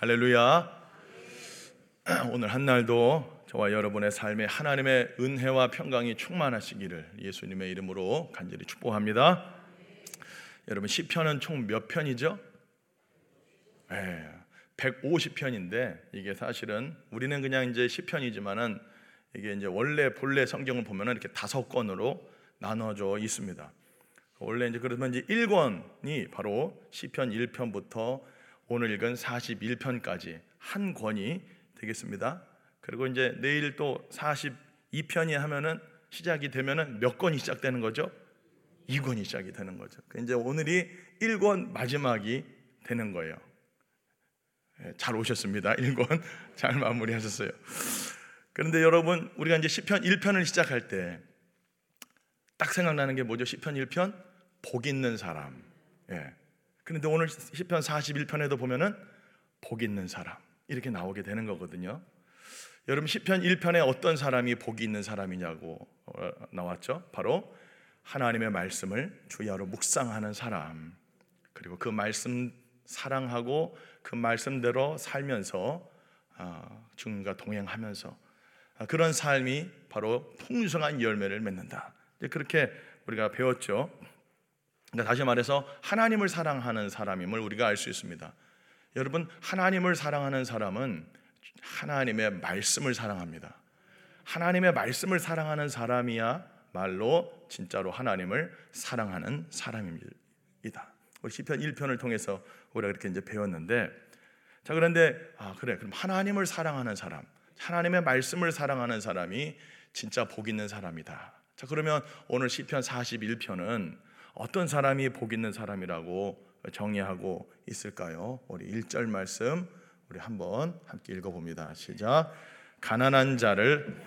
할렐루야. 오늘 한 날도 저와 여러분의 삶에 하나님의 은혜와 평강이 충만하시기를 예수님의 이름으로 간절히 축복합니다. 여러분 시편은 총 몇 편이죠? 네, 150편인데 이게 사실은 우리는 그냥 이제 시편이지만은 이게 이제 원래 본래 성경을 보면은 이렇게 다섯 권으로 나눠져 있습니다. 원래 이제 그러면 이제 1권이 바로 시편 1편부터 오늘 읽은 41편까지 한 권이 되겠습니다. 그리고 이제 내일 또 42편이 하면은 시작이 되면은 몇 권이 시작되는 거죠? 2권이 시작이 되는 거죠. 그 이제 오늘이 1권 마지막이 되는 거예요. 예, 잘 오셨습니다. 1권 잘 마무리하셨어요. 그런데 여러분 우리가 이제 시편 1편을 시작할 때 딱 생각나는 게 뭐죠? 시편 1편 복 있는 사람. 예. 그런데 오늘 시편 41편에도 보면은 복 있는 사람 이렇게 나오게 되는 거거든요. 여러분 시편 1편에 어떤 사람이 복이 있는 사람이냐고 어, 나왔죠. 바로 하나님의 말씀을 주야로 묵상하는 사람. 그리고 그 말씀 사랑하고 그 말씀대로 살면서 어, 주님과 동행하면서 어, 그런 삶이 바로 풍성한 열매를 맺는다. 그렇게 우리가 배웠죠. 그러니까 다시 말해서 하나님을 사랑하는 사람임을 우리가 알 수 있습니다. 여러분 하나님을 사랑하는 사람은 하나님의 말씀을 사랑합니다. 하나님의 말씀을 사랑하는 사람이야 말로 진짜로 하나님을 사랑하는 사람입니다. 우리 시편 1편을 통해서 우리가 그렇게 이제 배웠는데 자 그런데 아 그래 그럼 하나님을 사랑하는 사람, 하나님의 말씀을 사랑하는 사람이 진짜 복 있는 사람이다. 자 그러면 오늘 시편 41편은 어떤 사람이 복 있는 사람이라고 정의하고 있을까요? 우리 1절 말씀 우리 한번 함께 읽어 봅니다. 시작. 가난한 자를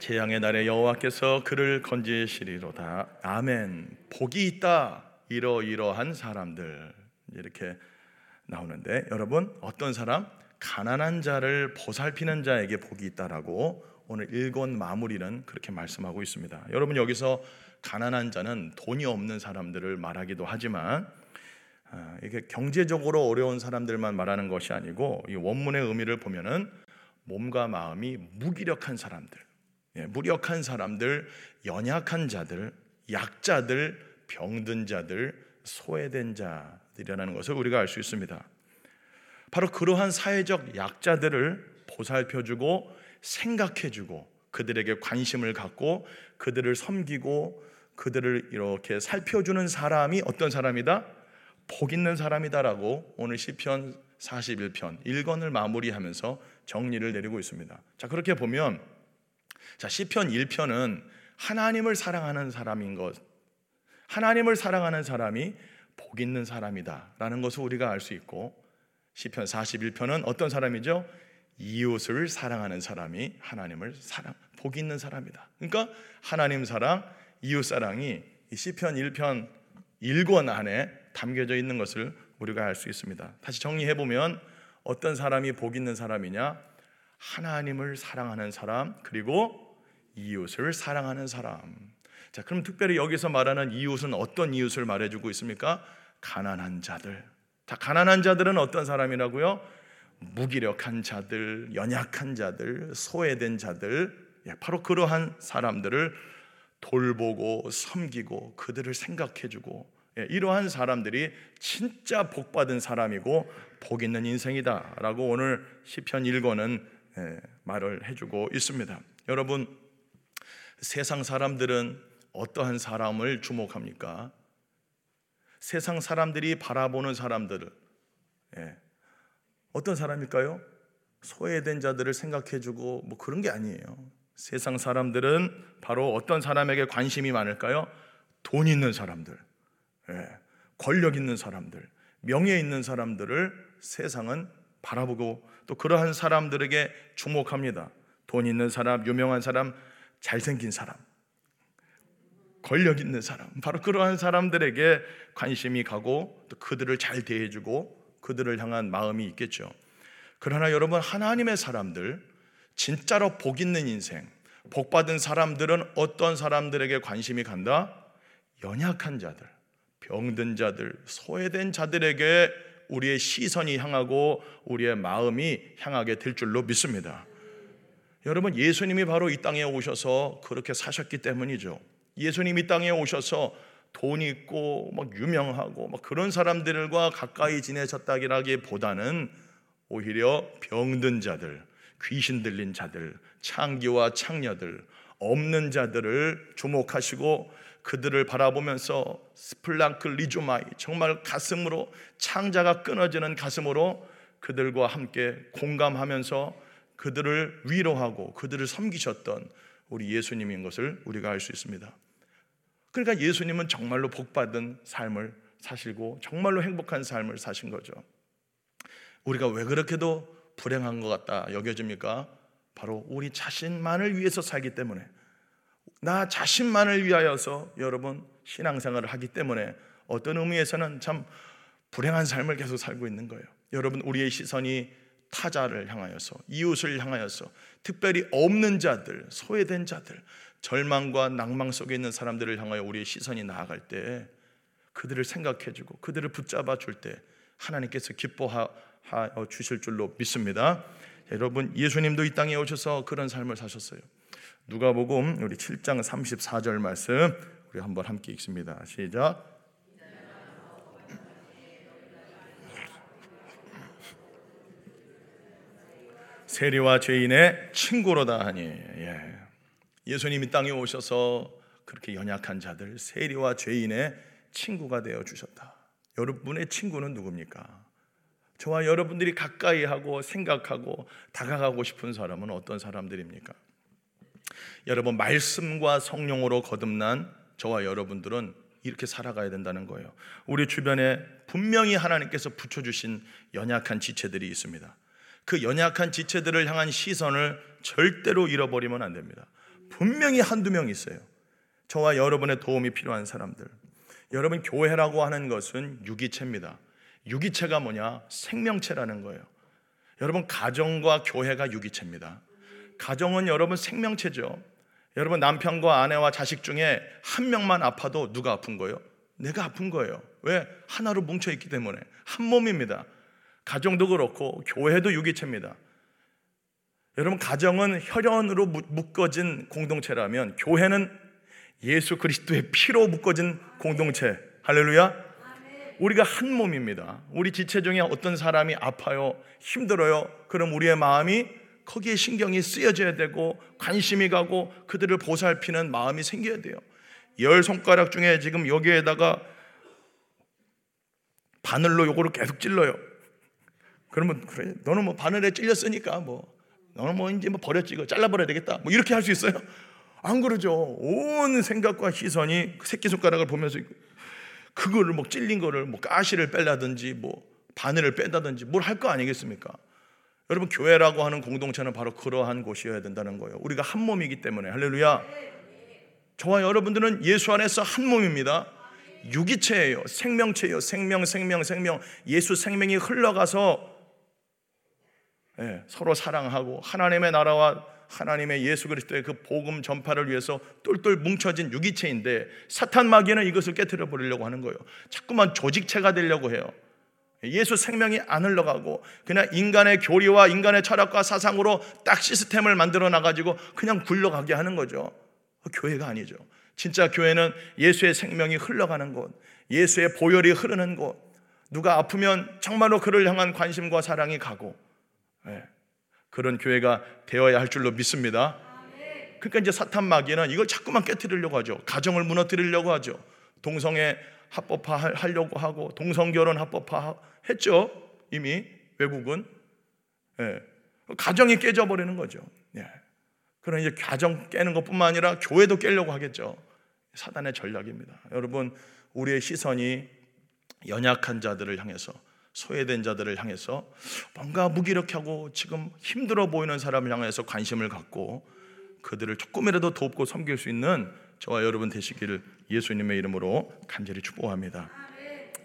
재앙의 날에 여호와께서 그를 건지시리로다. 아멘. 복이 있다. 이러이러한 사람들 이렇게 나오는데 여러분 어떤 사람 가난한 자를 보살피는 자에게 복이 있다라고 오늘 1권 마무리는 그렇게 말씀하고 있습니다. 여러분 여기서 가난한 자는 돈이 없는 사람들을 말하기도 하지만 아, 이게 경제적으로 어려운 사람들만 말하는 것이 아니고 이 원문의 의미를 보면은 몸과 마음이 무기력한 사람들, 예, 무력한 사람들, 연약한 자들, 약자들, 병든 자들, 소외된 자들이라는 것을 우리가 알 수 있습니다. 바로 그러한 사회적 약자들을 보살펴주고 생각해주고 그들에게 관심을 갖고 그들을 섬기고 그들을 이렇게 살펴주는 사람이 어떤 사람이다? 복 있는 사람이다라고 오늘 시편 41편 1권을 마무리하면서 정리를 내리고 있습니다. 자, 그렇게 보면 자, 시편 1편은 하나님을 사랑하는 사람인 것. 하나님을 사랑하는 사람이 복 있는 사람이다라는 것을 우리가 알 수 있고 시편 41편은 어떤 사람이죠? 이웃을 사랑하는 사람이 하나님을 사랑 복 있는 사람이다. 그러니까 하나님 사랑, 이웃 사랑이 시편 1편 1권 안에 담겨져 있는 것을 우리가 알 수 있습니다. 다시 정리해 보면 어떤 사람이 복 있는 사람이냐? 하나님을 사랑하는 사람 그리고 이웃을 사랑하는 사람. 자, 그럼 특별히 여기서 말하는 이웃은 어떤 이웃을 말해주고 있습니까? 가난한 자들. 자, 가난한 자들은 어떤 사람이라고요? 무기력한 자들, 연약한 자들, 소외된 자들, 예, 바로 그러한 사람들을 돌보고 섬기고 그들을 생각해주고 예, 이러한 사람들이 진짜 복 받은 사람이고 복 있는 인생이다라고 오늘 시편 1권은 예, 말을 해주고 있습니다. 여러분 세상 사람들은 어떠한 사람을 주목합니까? 세상 사람들이 바라보는 사람들을 어떤 사람일까요? 소외된 자들을 생각해주고 뭐 그런 게 아니에요. 세상 사람들은 바로 어떤 사람에게 관심이 많을까요? 돈 있는 사람들, 예, 권력 있는 사람들, 명예 있는 사람들을 세상은 바라보고 또 그러한 사람들에게 주목합니다. 돈 있는 사람, 유명한 사람, 잘생긴 사람, 권력 있는 사람, 바로 그러한 사람들에게 관심이 가고 또 그들을 잘 대해주고 그들을 향한 마음이 있겠죠. 그러나 여러분 하나님의 사람들 진짜로 복 있는 인생, 복 받은 사람들은 어떤 사람들에게 관심이 간다? 연약한 자들, 병든 자들, 소외된 자들에게 우리의 시선이 향하고 우리의 마음이 향하게 될 줄로 믿습니다. 여러분 예수님이 바로 이 땅에 오셔서 그렇게 사셨기 때문이죠. 예수님이 이 땅에 오셔서 돈 있고 막 유명하고 막 그런 사람들과 가까이 지내셨다기보다는 오히려 병든 자들, 귀신 들린 자들, 창기와 창녀들, 없는 자들을 주목하시고 그들을 바라보면서 σπλαγχνίζομαι 정말 가슴으로 창자가 끊어지는 가슴으로 그들과 함께 공감하면서 그들을 위로하고 그들을 섬기셨던 우리 예수님인 것을 우리가 알 수 있습니다. 그러니까 예수님은 정말로 복받은 삶을 사시고 정말로 행복한 삶을 사신 거죠. 우리가 왜 그렇게도 불행한 것 같다 여겨집니까? 바로 우리 자신만을 위해서 살기 때문에 나 자신만을 위하여서 여러분 신앙생활을 하기 때문에 어떤 의미에서는 참 불행한 삶을 계속 살고 있는 거예요. 여러분 우리의 시선이 타자를 향하여서 이웃을 향하여서 특별히 없는 자들, 소외된 자들, 절망과 낭망 속에 있는 사람들을 향하여 우리의 시선이 나아갈 때 그들을 생각해 주고 그들을 붙잡아 줄 때 하나님께서 기뻐하 주실 줄로 믿습니다. 여러분 예수님도 이 땅에 오셔서 그런 삶을 사셨어요. 누가복음 우리 7장 34절 말씀 우리 한번 함께 읽습니다. 시작. 세리와 죄인의 친구로다 하니 예. 예수님이 땅에 오셔서 그렇게 연약한 자들 세리와 죄인의 친구가 되어 주셨다. 여러분의 친구는 누굽니까? 저와 여러분들이 가까이 하고 생각하고 다가가고 싶은 사람은 어떤 사람들입니까? 여러분 말씀과 성령으로 거듭난 저와 여러분들은 이렇게 살아가야 된다는 거예요. 우리 주변에 분명히 하나님께서 붙여 주신 연약한 지체들이 있습니다. 그 연약한 지체들을 향한 시선을 절대로 잃어버리면 안 됩니다. 분명히 한두 명 있어요. 저와 여러분의 도움이 필요한 사람들. 여러분, 교회라고 하는 것은 유기체입니다. 유기체가 뭐냐? 생명체라는 거예요. 여러분, 가정과 교회가 유기체입니다. 가정은 여러분 생명체죠. 여러분, 남편과 아내와 자식 중에 한 명만 아파도 누가 아픈 거예요? 내가 아픈 거예요. 왜? 하나로 뭉쳐 있기 때문에. 한 몸입니다. 가정도 그렇고 교회도 유기체입니다. 여러분 가정은 혈연으로 묶어진 공동체라면 교회는 예수 그리스도의 피로 묶어진 공동체. 할렐루야. 우리가 한 몸입니다. 우리 지체 중에 어떤 사람이 아파요, 힘들어요. 그럼 우리의 마음이 거기에 신경이 쓰여져야 되고 관심이 가고 그들을 보살피는 마음이 생겨야 돼요. 열 손가락 중에 지금 여기에다가 바늘로 요거를 계속 찔러요. 그러면 그래 너는 뭐 바늘에 찔렸으니까 뭐 너는 뭐 이제 뭐 버렸지 이거 잘라버려야 되겠다 뭐 이렇게 할 수 있어요? 안 그러죠. 온 생각과 시선이 그 새끼 손가락을 보면서 그거를 뭐 찔린 거를 뭐 가시를 뺄라든지 뭐 바늘을 뺀다든지 뭘 할 거 아니겠습니까? 여러분 교회라고 하는 공동체는 바로 그러한 곳이어야 된다는 거예요. 우리가 한 몸이기 때문에 할렐루야. 저와 여러분들은 예수 안에서 한 몸입니다. 유기체예요. 생명체예요. 생명, 생명, 생명. 예수 생명이 흘러가서 예, 서로 사랑하고 하나님의 나라와 하나님의 예수 그리스도의 그 복음 전파를 위해서 똘똘 뭉쳐진 유기체인데 사탄 마귀는 이것을 깨뜨려 버리려고 하는 거예요. 자꾸만 조직체가 되려고 해요. 예수 생명이 안 흘러가고 그냥 인간의 교리와 인간의 철학과 사상으로 딱 시스템을 만들어 놔가지고 그냥 굴러가게 하는 거죠. 교회가 아니죠. 진짜 교회는 예수의 생명이 흘러가는 곳, 예수의 보혈이 흐르는 곳, 누가 아프면 정말로 그를 향한 관심과 사랑이 가고 네. 그런 교회가 되어야 할 줄로 믿습니다. 그러니까 이제 사탄 마귀는 이걸 자꾸만 깨뜨리려고 하죠. 가정을 무너뜨리려고 하죠. 동성애 합법화 하려고 하고 동성 결혼 합법화 했죠. 이미 외국은 예. 가정이 깨져 버리는 거죠. 예. 그런 이제 가정 깨는 것뿐만 아니라 교회도 깨려고 하겠죠. 사단의 전략입니다. 여러분 우리의 시선이 연약한 자들을 향해서 소외된 자들을 향해서 뭔가 무기력하고 지금 힘들어 보이는 사람을 향해서 관심을 갖고 그들을 조금이라도 돕고 섬길 수 있는 저와 여러분 되시기를 예수님의 이름으로 간절히 축복합니다.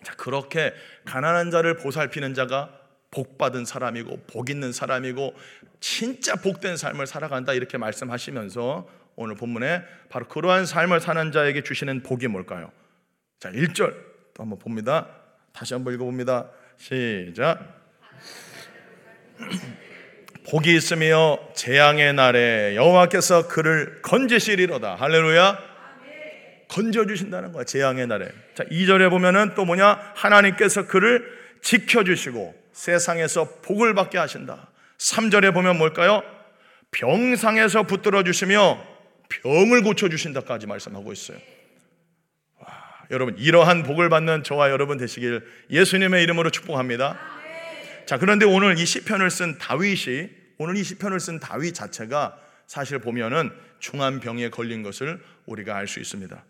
자, 그렇게 가난한 자를 보살피는 자가 복 받은 사람이고 복 있는 사람이고 진짜 복된 삶을 살아간다 이렇게 말씀하시면서 오늘 본문에 바로 그러한 삶을 사는 자에게 주시는 복이 뭘까요? 자, 1절 또 한번 봅니다. 다시 한번 읽어 봅니다. 시작. 복이 있으며 재앙의 날에 여호와께서 그를 건지시리로다. 할렐루야. 건져 주신다는 거야. 재앙의 날에. 자, 2절에 보면은 또 뭐냐? 하나님께서 그를 지켜 주시고 세상에서 복을 받게 하신다. 3절에 보면 뭘까요? 병상에서 붙들어 주시며 병을 고쳐 주신다까지 말씀하고 있어요. 와, 여러분 이러한 복을 받는 저와 여러분 되시길 예수님의 이름으로 축복합니다. 자, 그런데 오늘 이 시편을 쓴 다윗이 오늘 이 시편을 쓴 다윗 자체가 사실 보면은 중한 병에 걸린 것을 우리가 알 수 있습니다.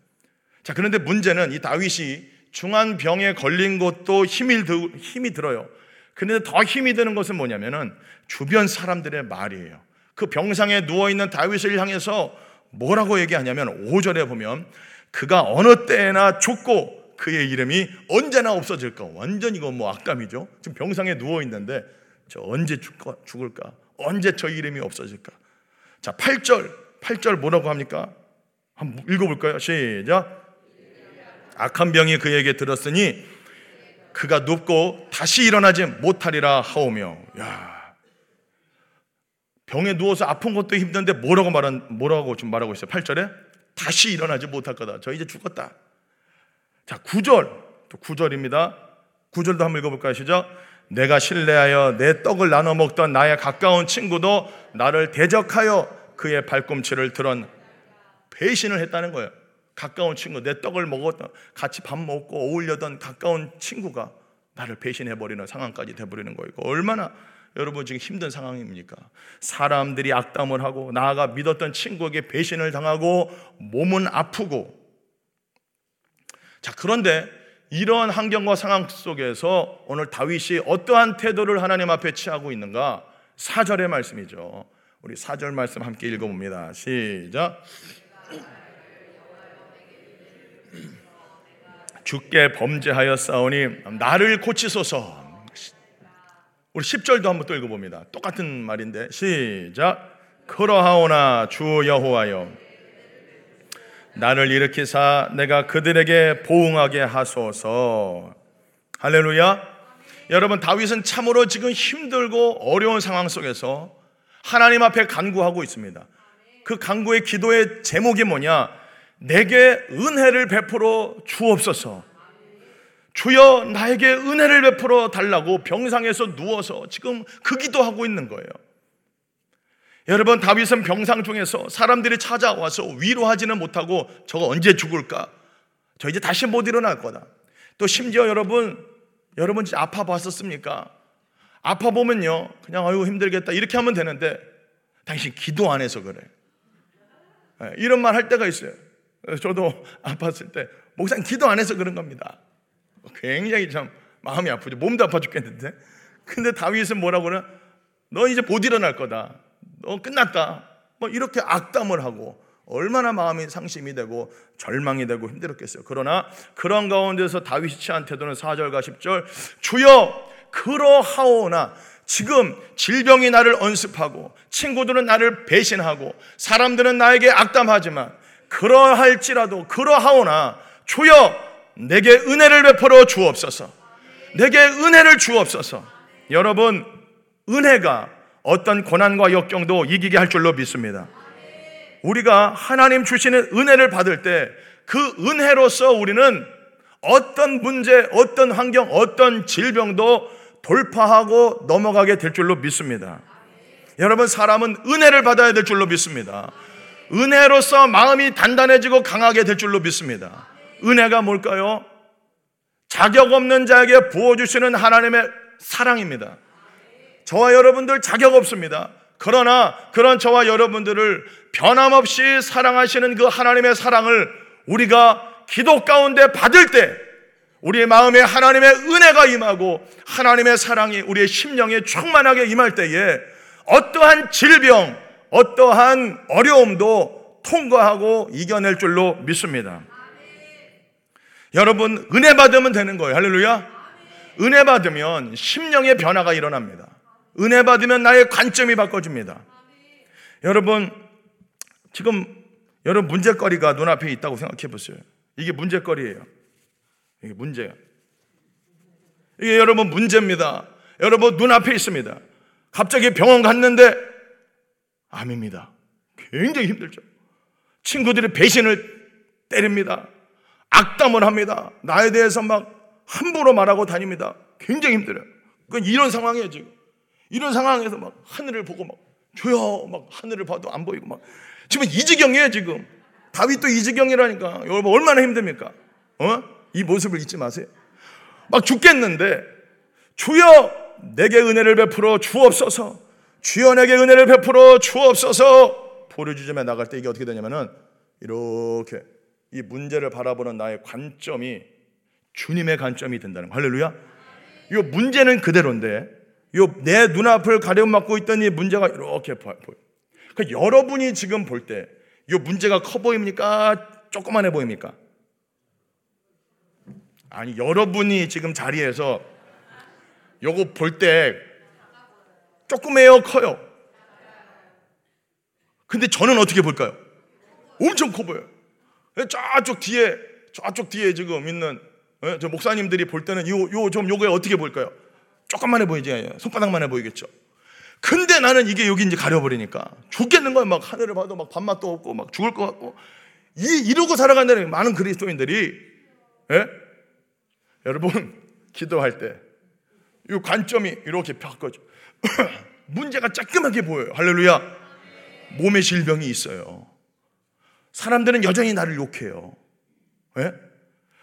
자, 그런데 문제는 이 다윗이 중한 병에 걸린 것도 힘이, 들, 힘이 들어요. 그런데 더 힘이 드는 것은 뭐냐면은 주변 사람들의 말이에요. 그 병상에 누워 있는 다윗을 향해서 뭐라고 얘기하냐면 5절에 보면 그가 어느 때나 죽고 그의 이름이 언제나 없어질까. 완전 이거 뭐 악감이죠. 지금 병상에 누워 있는데 저 언제 죽을까? 언제 저 이름이 없어질까? 자, 8절. 8절 뭐라고 합니까? 한번 읽어 볼까요? 시작. 악한 병이 그에게 들었으니 그가 눕고 다시 일어나지 못하리라 하오며 야 병에 누워서 아픈 것도 힘든데 뭐라고 말한 뭐라고 좀 말하고 있어요. 8절에 다시 일어나지 못할 거다. 저 이제 죽었다. 자, 9절. 또 9절입니다. 9절도 한번 읽어 볼까요? 시작. 내가 신뢰하여 내 떡을 나눠 먹던 나의 가까운 친구도 나를 대적하여 그의 발꿈치를 들은 배신을 했다는 거예요. 가까운 친구, 내 떡을 먹었던, 같이 밥 먹고 어울려던 가까운 친구가 나를 배신해버리는 상황까지 돼버리는 거예요. 얼마나 여러분 지금 힘든 상황입니까? 사람들이 악담을 하고 나아가 믿었던 친구에게 배신을 당하고 몸은 아프고 자 그런데 이러한 환경과 상황 속에서 오늘 다윗이 어떠한 태도를 하나님 앞에 취하고 있는가? 4절의 말씀이죠. 우리 4절 말씀 함께 읽어봅니다. 시작. 범죄하여 싸우니 나를 고치소서. 우리 10절도 한번 또 읽어봅니다. 똑같은 말인데 시작. 그러하오나 주 여호와여 나를 일으키사 내가 그들에게 보응하게 하소서. 할렐루야. 여러분 다윗은 참으로 지금 힘들고 어려운 상황 속에서 하나님 앞에 간구하고 있습니다. 그 간구의 기도의 제목이 뭐냐? 내게 은혜를 베풀어 주옵소서. 주여 나에게 은혜를 베풀어 달라고 병상에서 누워서 지금 그 기도하고 있는 거예요. 여러분 다윗은 병상 중에서 사람들이 찾아와서 위로하지는 못하고 저거 언제 죽을까? 저 이제 다시 못 일어날 거다. 또 심지어 여러분 여러분 진짜 아파 봤었습니까? 아파 보면요 그냥 아유 힘들겠다 이렇게 하면 되는데 당신 기도 안 해서 그래. 예, 이런 말 할 때가 있어요. 저도 아팠을 때 목사님 기도 안 해서 그런 겁니다. 굉장히 참 마음이 아프죠. 몸도 아파 죽겠는데. 근데 다윗은 뭐라고 그래? 너 이제 못 일어날 거다. 너 끝났다. 뭐 이렇게 악담을 하고 얼마나 마음이 상심이 되고 절망이 되고 힘들었겠어요. 그러나 그런 가운데서 다윗이 취한 태도는 4절과 10절 주여 그러하오나 지금 질병이 나를 언습하고 친구들은 나를 배신하고 사람들은 나에게 악담하지만 그러할지라도 그러하오나 주여 내게 은혜를 베풀어 주옵소서. 내게 은혜를 주옵소서. 여러분, 은혜가 어떤 고난과 역경도 이기게 할 줄로 믿습니다. 우리가 하나님 주시는 은혜를 받을 때 그 은혜로서 우리는 어떤 문제, 어떤 환경, 어떤 질병도 돌파하고 넘어가게 될 줄로 믿습니다. 여러분, 사람은 은혜를 받아야 될 줄로 믿습니다. 은혜로서 마음이 단단해지고 강하게 될 줄로 믿습니다. 은혜가 뭘까요? 자격 없는 자에게 부어주시는 하나님의 사랑입니다. 저와 여러분들 자격 없습니다. 그러나 그런 저와 여러분들을 변함없이 사랑하시는 그 하나님의 사랑을 우리가 기도 가운데 받을 때 우리의 마음에 하나님의 은혜가 임하고 하나님의 사랑이 우리의 심령에 충만하게 임할 때에 어떠한 질병, 어떠한 어려움도 통과하고 이겨낼 줄로 믿습니다. 여러분 은혜 받으면 되는 거예요. 할렐루야. 은혜 받으면 심령의 변화가 일어납니다. 은혜 받으면 나의 관점이 바꿔집니다. 여러분 지금 여러분 문제거리가 눈앞에 있다고 생각해 보세요. 이게 문제거리예요. 이게 문제예요. 이게 여러분 문제입니다. 여러분 눈앞에 있습니다. 갑자기 병원 갔는데 암입니다. 굉장히 힘들죠. 친구들이 배신을 때립니다. 악담을 합니다. 나에 대해서 막 함부로 말하고 다닙니다. 굉장히 힘들어요. 그 이런 상황이에요, 지금. 이런 상황에서 막 하늘을 보고 막 줘요. 막 하늘을 봐도 안 보이고 막 지금 이 지경이에요, 지금. 다윗도 이 지경이라니까. 여러분 얼마나 힘듭니까? 어? 이 모습을 잊지 마세요. 막 죽겠는데 주여 내게 은혜를 베풀어 주옵소서. 주여 내게 은혜를 베풀어 주옵소서. 보르주점에 나갈 때 이게 어떻게 되냐면은 이렇게 이 문제를 바라보는 나의 관점이 주님의 관점이 된다는 거. 할렐루야. 이 문제는 그대로인데 내 눈앞을 가려막고 있던 이 문제가 이렇게 보여. 그 여러분이 지금 볼 때 이 문제가 커 보입니까? 조그만해 보입니까? 아니 여러분이 지금 자리에서 요거 볼 때 조그매요 커요? 근데 저는 어떻게 볼까요? 엄청 커 보여요. 저쪽 뒤에 저쪽 뒤에 지금 있는 예, 저 목사님들이 볼 때는 요 요 좀 요거에 어떻게 볼까요? 조금만해 보이지 손바닥만해 보이겠죠. 근데 나는 이게 여기 이제 가려버리니까 죽겠는 거야. 막 하늘을 봐도 막 밥맛도 없고 막 죽을 것 같고 이 이러고 살아간다는 많은 그리스도인들이 예? 여러분 기도할 때 이 관점이 이렇게 바꿔져 문제가 쬐끔하게 보여요. 할렐루야. 몸에 질병이 있어요. 사람들은 여전히 나를 욕해요. 예?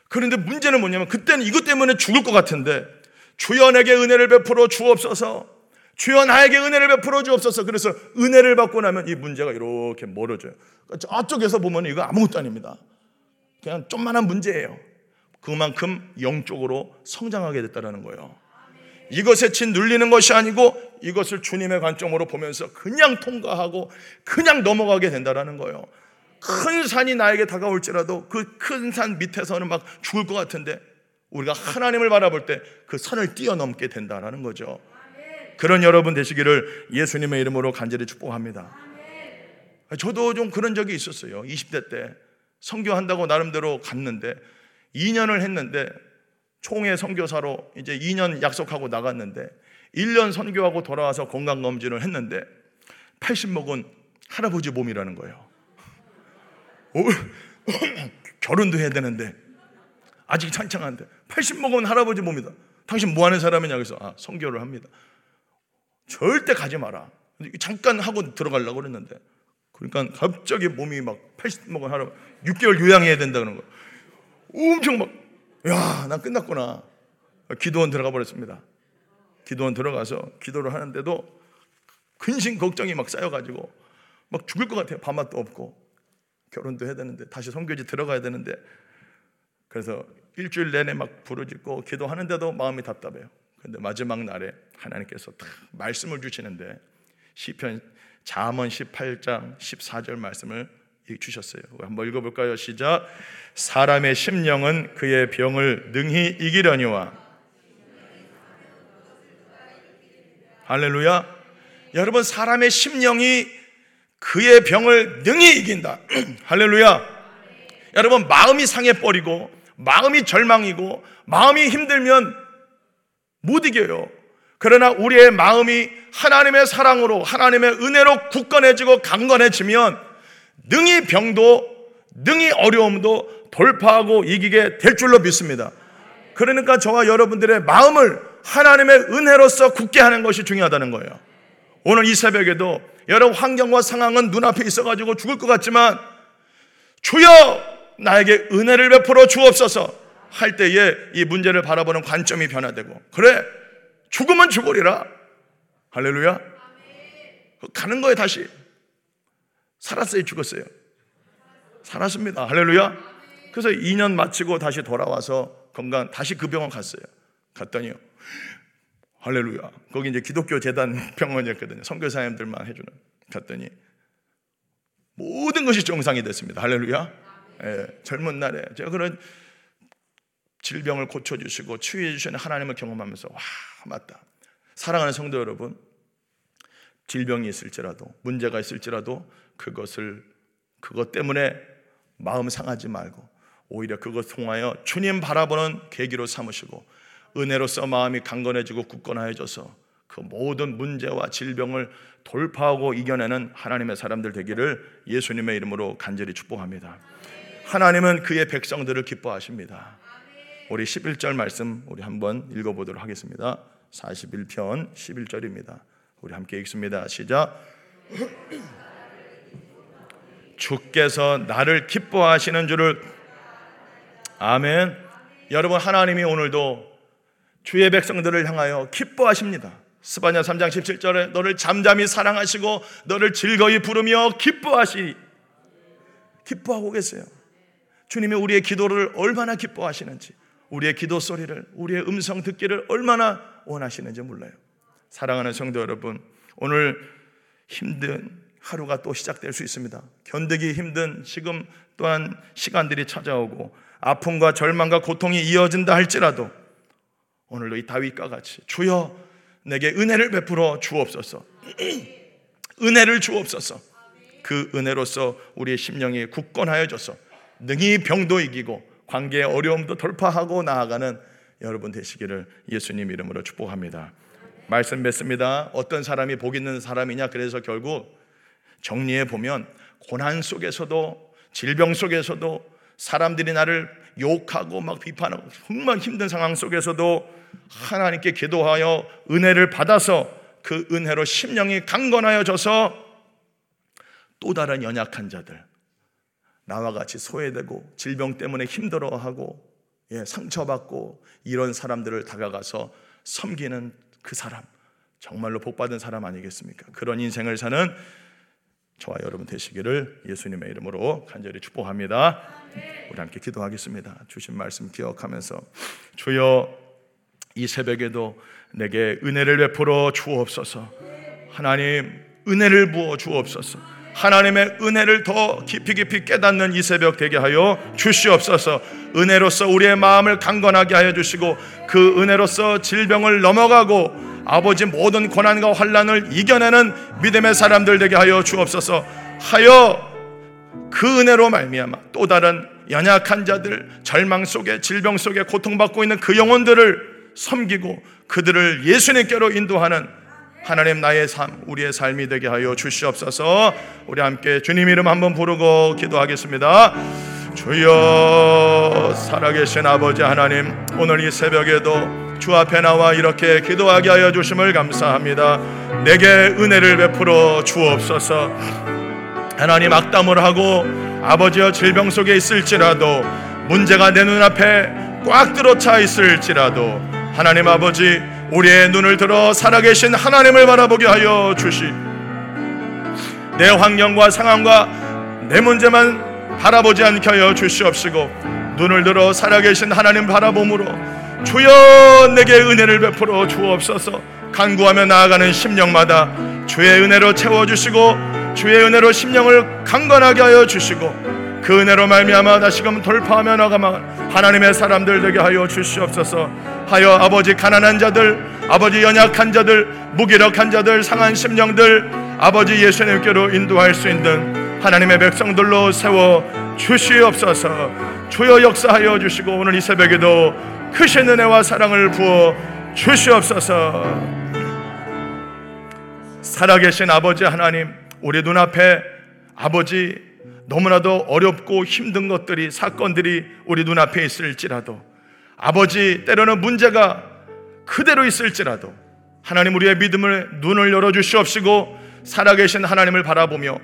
그런데 문제는 뭐냐면 그때는 이것 때문에 죽을 것 같은데 주여 내게 은혜를 베풀어 주옵소서. 주여 나에게 은혜를 베풀어 주옵소서. 그래서 은혜를 받고 나면 이 문제가 이렇게 멀어져요. 저쪽에서 보면 이거 아무것도 아닙니다. 그냥 좀만한 문제예요. 그만큼 영적으로 성장하게 됐다는 거예요. 이것에 짓눌리는 것이 아니고 이것을 주님의 관점으로 보면서 그냥 통과하고 그냥 넘어가게 된다는 거예요. 큰 산이 나에게 다가올지라도 그 큰 산 밑에서는 막 죽을 것 같은데 우리가 하나님을 바라볼 때그 선을 뛰어넘게 된다는 거죠. 그런 여러분 되시기를 예수님의 이름으로 간절히 축복합니다. 저도 좀 그런 적이 있었어요. 20대 때 선교한다고 나름대로 갔는데 2년을 했는데 총회 선교사로 이제 2년 약속하고 나갔는데 1년 선교하고 돌아와서 건강 검진을 했는데 80 먹은 할아버지 몸이라는 거예요. 결혼도 해야 되는데 아직 창창한데 80 먹은 할아버지 몸이다. 당신 뭐 하는 사람이냐 그래서 아, 성교를 합니다. 절대 가지 마라. 잠깐 하고 들어가려고 그랬는데 그러니까 갑자기 몸이 막 80 먹은 할아버지 6개월 요양해야 된다는 거. 엄청 막 야, 난 끝났구나. 기도원 들어가 버렸습니다. 기도원 들어가서 기도를 하는데도 근심 걱정이 막 쌓여가지고 막 죽을 것 같아요. 밥맛도 없고 결혼도 해야 되는데 다시 성교지 들어가야 되는데 그래서 일주일 내내 막 부르짖고 기도하는데도 마음이 답답해요. 근데 마지막 날에 하나님께서 딱 말씀을 주시는데 시편 잠언 18장 14절 말씀을 주셨어요. 한번 읽어볼까요? 시작. 사람의 심령은 그의 병을 능히 이기려니와 할렐루야. 여러분 사람의 심령이 그의 병을 능히 이긴다. 할렐루야. 여러분 마음이 상해 버리고 마음이 절망이고 마음이 힘들면 못 이겨요. 그러나 우리의 마음이 하나님의 사랑으로 하나님의 은혜로 굳건해지고 강건해지면 능히 병도 능히 어려움도 돌파하고 이기게 될 줄로 믿습니다. 그러니까 저와 여러분들의 마음을 하나님의 은혜로서 굳게 하는 것이 중요하다는 거예요. 오늘 이 새벽에도 여러 환경과 상황은 눈앞에 있어가지고 죽을 것 같지만 주여 나에게 은혜를 베풀어 주옵소서. 할 때에 이 문제를 바라보는 관점이 변화되고. 그래 죽으면 죽으리라. 할렐루야. 가는 거에 다시. 살았어요 죽었어요? 살았습니다. 할렐루야. 그래서 2년 마치고 다시 돌아와서 건강 다시 그 병원 갔어요. 갔더니요 할렐루야. 거기 이제 기독교 재단 병원이었거든요. 선교사님들만 해주는. 갔더니 모든 것이 정상이 됐습니다. 할렐루야. 예, 젊은 날에 제가 그런 질병을 고쳐주시고 치유해주시는 하나님을 경험하면서 와 맞다. 사랑하는 성도 여러분 질병이 있을지라도 문제가 있을지라도 그것을 그것 때문에 마음 상하지 말고 오히려 그것 통하여 주님 바라보는 계기로 삼으시고 은혜로서 마음이 강건해지고 굳건해져서 그 모든 문제와 질병을 돌파하고 이겨내는 하나님의 사람들 되기를 예수님의 이름으로 간절히 축복합니다. 하나님은 그의 백성들을 기뻐하십니다. 우리 11절 말씀 우리 한번 읽어보도록 하겠습니다. 41편 11절입니다. 우리 함께 읽습니다. 시작. 주께서 나를 기뻐하시는 줄을 아멘. 여러분 하나님이 오늘도 주의 백성들을 향하여 기뻐하십니다. 스바냐 3장 17절에 너를 잠잠히 사랑하시고 너를 즐거이 부르며 기뻐하시 기뻐하고 계세요. 주님이 우리의 기도를 얼마나 기뻐하시는지 우리의 기도 소리를 우리의 음성 듣기를 얼마나 원하시는지 몰라요. 사랑하는 성도 여러분, 오늘 힘든 하루가 또 시작될 수 있습니다. 견디기 힘든 지금 또한 시간들이 찾아오고 아픔과 절망과 고통이 이어진다 할지라도 오늘도 이 다윗과 같이 주여 내게 은혜를 베풀어 주옵소서. 은혜를 주옵소서. 그 은혜로서 우리의 심령이 굳건하여 져서 능히 병도 이기고 관계의 어려움도 돌파하고 나아가는 여러분 되시기를 예수님 이름으로 축복합니다. 말씀 맺습니다. 어떤 사람이 복 있는 사람이냐? 그래서 결국 정리해 보면 고난 속에서도 질병 속에서도 사람들이 나를 욕하고 막 비판하고 정말 힘든 상황 속에서도 하나님께 기도하여 은혜를 받아서 그 은혜로 심령이 강건하여져서 또 다른 연약한 자들 나와 같이 소외되고 질병 때문에 힘들어하고 예, 상처받고 이런 사람들을 다가가서 섬기는 그 사람 정말로 복받은 사람 아니겠습니까? 그런 인생을 사는 저와 여러분 되시기를 예수님의 이름으로 간절히 축복합니다. 우리 함께 기도하겠습니다. 주신 말씀 기억하면서 주여 이 새벽에도 내게 은혜를 베풀어 주옵소서. 하나님 은혜를 부어 주옵소서. 하나님의 은혜를 더 깊이 깊이 깨닫는 이 새벽 되게 하여 주시옵소서. 은혜로서 우리의 마음을 강건하게 하여 주시고 그 은혜로서 질병을 넘어가고 아버지 모든 고난과 환란을 이겨내는 믿음의 사람들 되게 하여 주옵소서. 하여 그 은혜로 말미암아 또 다른 연약한 자들, 절망 속에 질병 속에 고통받고 있는 그 영혼들을 섬기고 그들을 예수님께로 인도하는 하나님 나의 삶, 우리의 삶이 되게 하여 주시옵소서. 우리 함께 주님 이름 한번 부르고 기도하겠습니다. 주여 살아계신 아버지 하나님, 오늘 이 새벽에도 주 앞에 나와 이렇게 기도하게 하여 주심을 감사합니다. 내게 은혜를 베풀어 주옵소서. 하나님 악담을 하고 아버지여 질병 속에 있을지라도 문제가 내 눈앞에 꽉 들어차 있을지라도 하나님 아버지 우리의 눈을 들어 살아계신 하나님을 바라보게 하여 주시. 내 환경과 상황과 내 문제만 바라보지 않게 하여 주시옵시고 눈을 들어 살아계신 하나님 바라봄으로 주여 내게 은혜를 베풀어 주옵소서. 간구하며 나아가는 심령마다 주의 은혜로 채워주시고 주의 은혜로 심령을 강건하게 하여 주시고 그 은혜로 말미암아 다시금 돌파하며 나가만 하나님의 사람들 되게 하여 주시옵소서. 하여 아버지 가난한 자들 아버지 연약한 자들 무기력한 자들 상한 심령들 아버지 예수님께로 인도할 수 있는 하나님의 백성들로 세워 주시옵소서 주여 역사하여 주시고 오늘 이 새벽에도 크신 은혜와 사랑을 부어 주시옵소서. 살아계신 아버지 하나님, 우리 눈앞에 아버지 너무나도 어렵고 힘든 것들이 사건들이 우리 눈앞에 있을지라도 아버지 때로는 문제가 그대로 있을지라도 하나님 우리의 믿음을 눈을 열어 주시옵시고 살아계신 하나님을 바라보며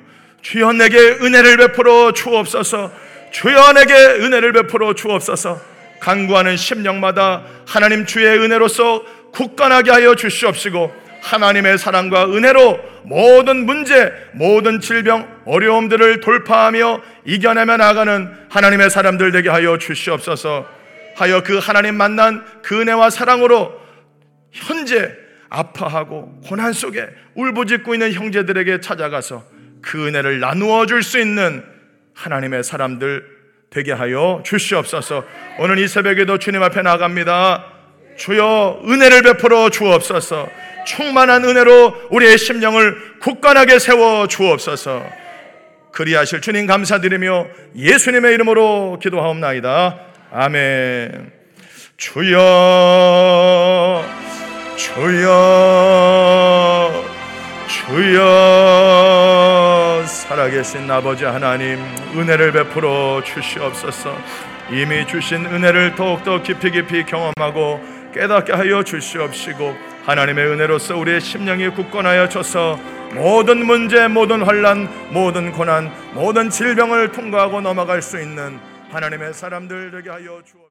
주여 내게 은혜를 베풀어 주옵소서 주여 내게 은혜를 베풀어 주옵소서 간구하는 심령마다 하나님 주의 은혜로서 굳건하게 하여 주시옵시고 하나님의 사랑과 은혜로 모든 문제, 모든 질병, 어려움들을 돌파하며 이겨내며 나가는 하나님의 사람들 되게 하여 주시옵소서. 하여 그 하나님 만난 그 은혜와 사랑으로 현재 아파하고 고난 속에 울부짖고 있는 형제들에게 찾아가서 그 은혜를 나누어 줄 수 있는 하나님의 사람들 되게 하여 주시옵소서. 오늘 이 새벽에도 주님 앞에 나갑니다. 주여 은혜를 베풀어 주옵소서. 충만한 은혜로 우리의 심령을 굳건하게 세워 주옵소서. 그리하실 주님 감사드리며 예수님의 이름으로 기도하옵나이다. 아멘. 주여 주여 주여 살아계신 아버지 하나님 은혜를 베풀어 주시옵소서. 이미 주신 은혜를 더욱더 깊이 깊이 경험하고 깨닫게 하여 주시옵시고 하나님의 은혜로서 우리의 심령이 굳건하여 져서 모든 문제 모든 환란 모든 고난 모든 질병을 통과하고 넘어갈 수 있는 하나님의 사람들 되게 하여 주옵소서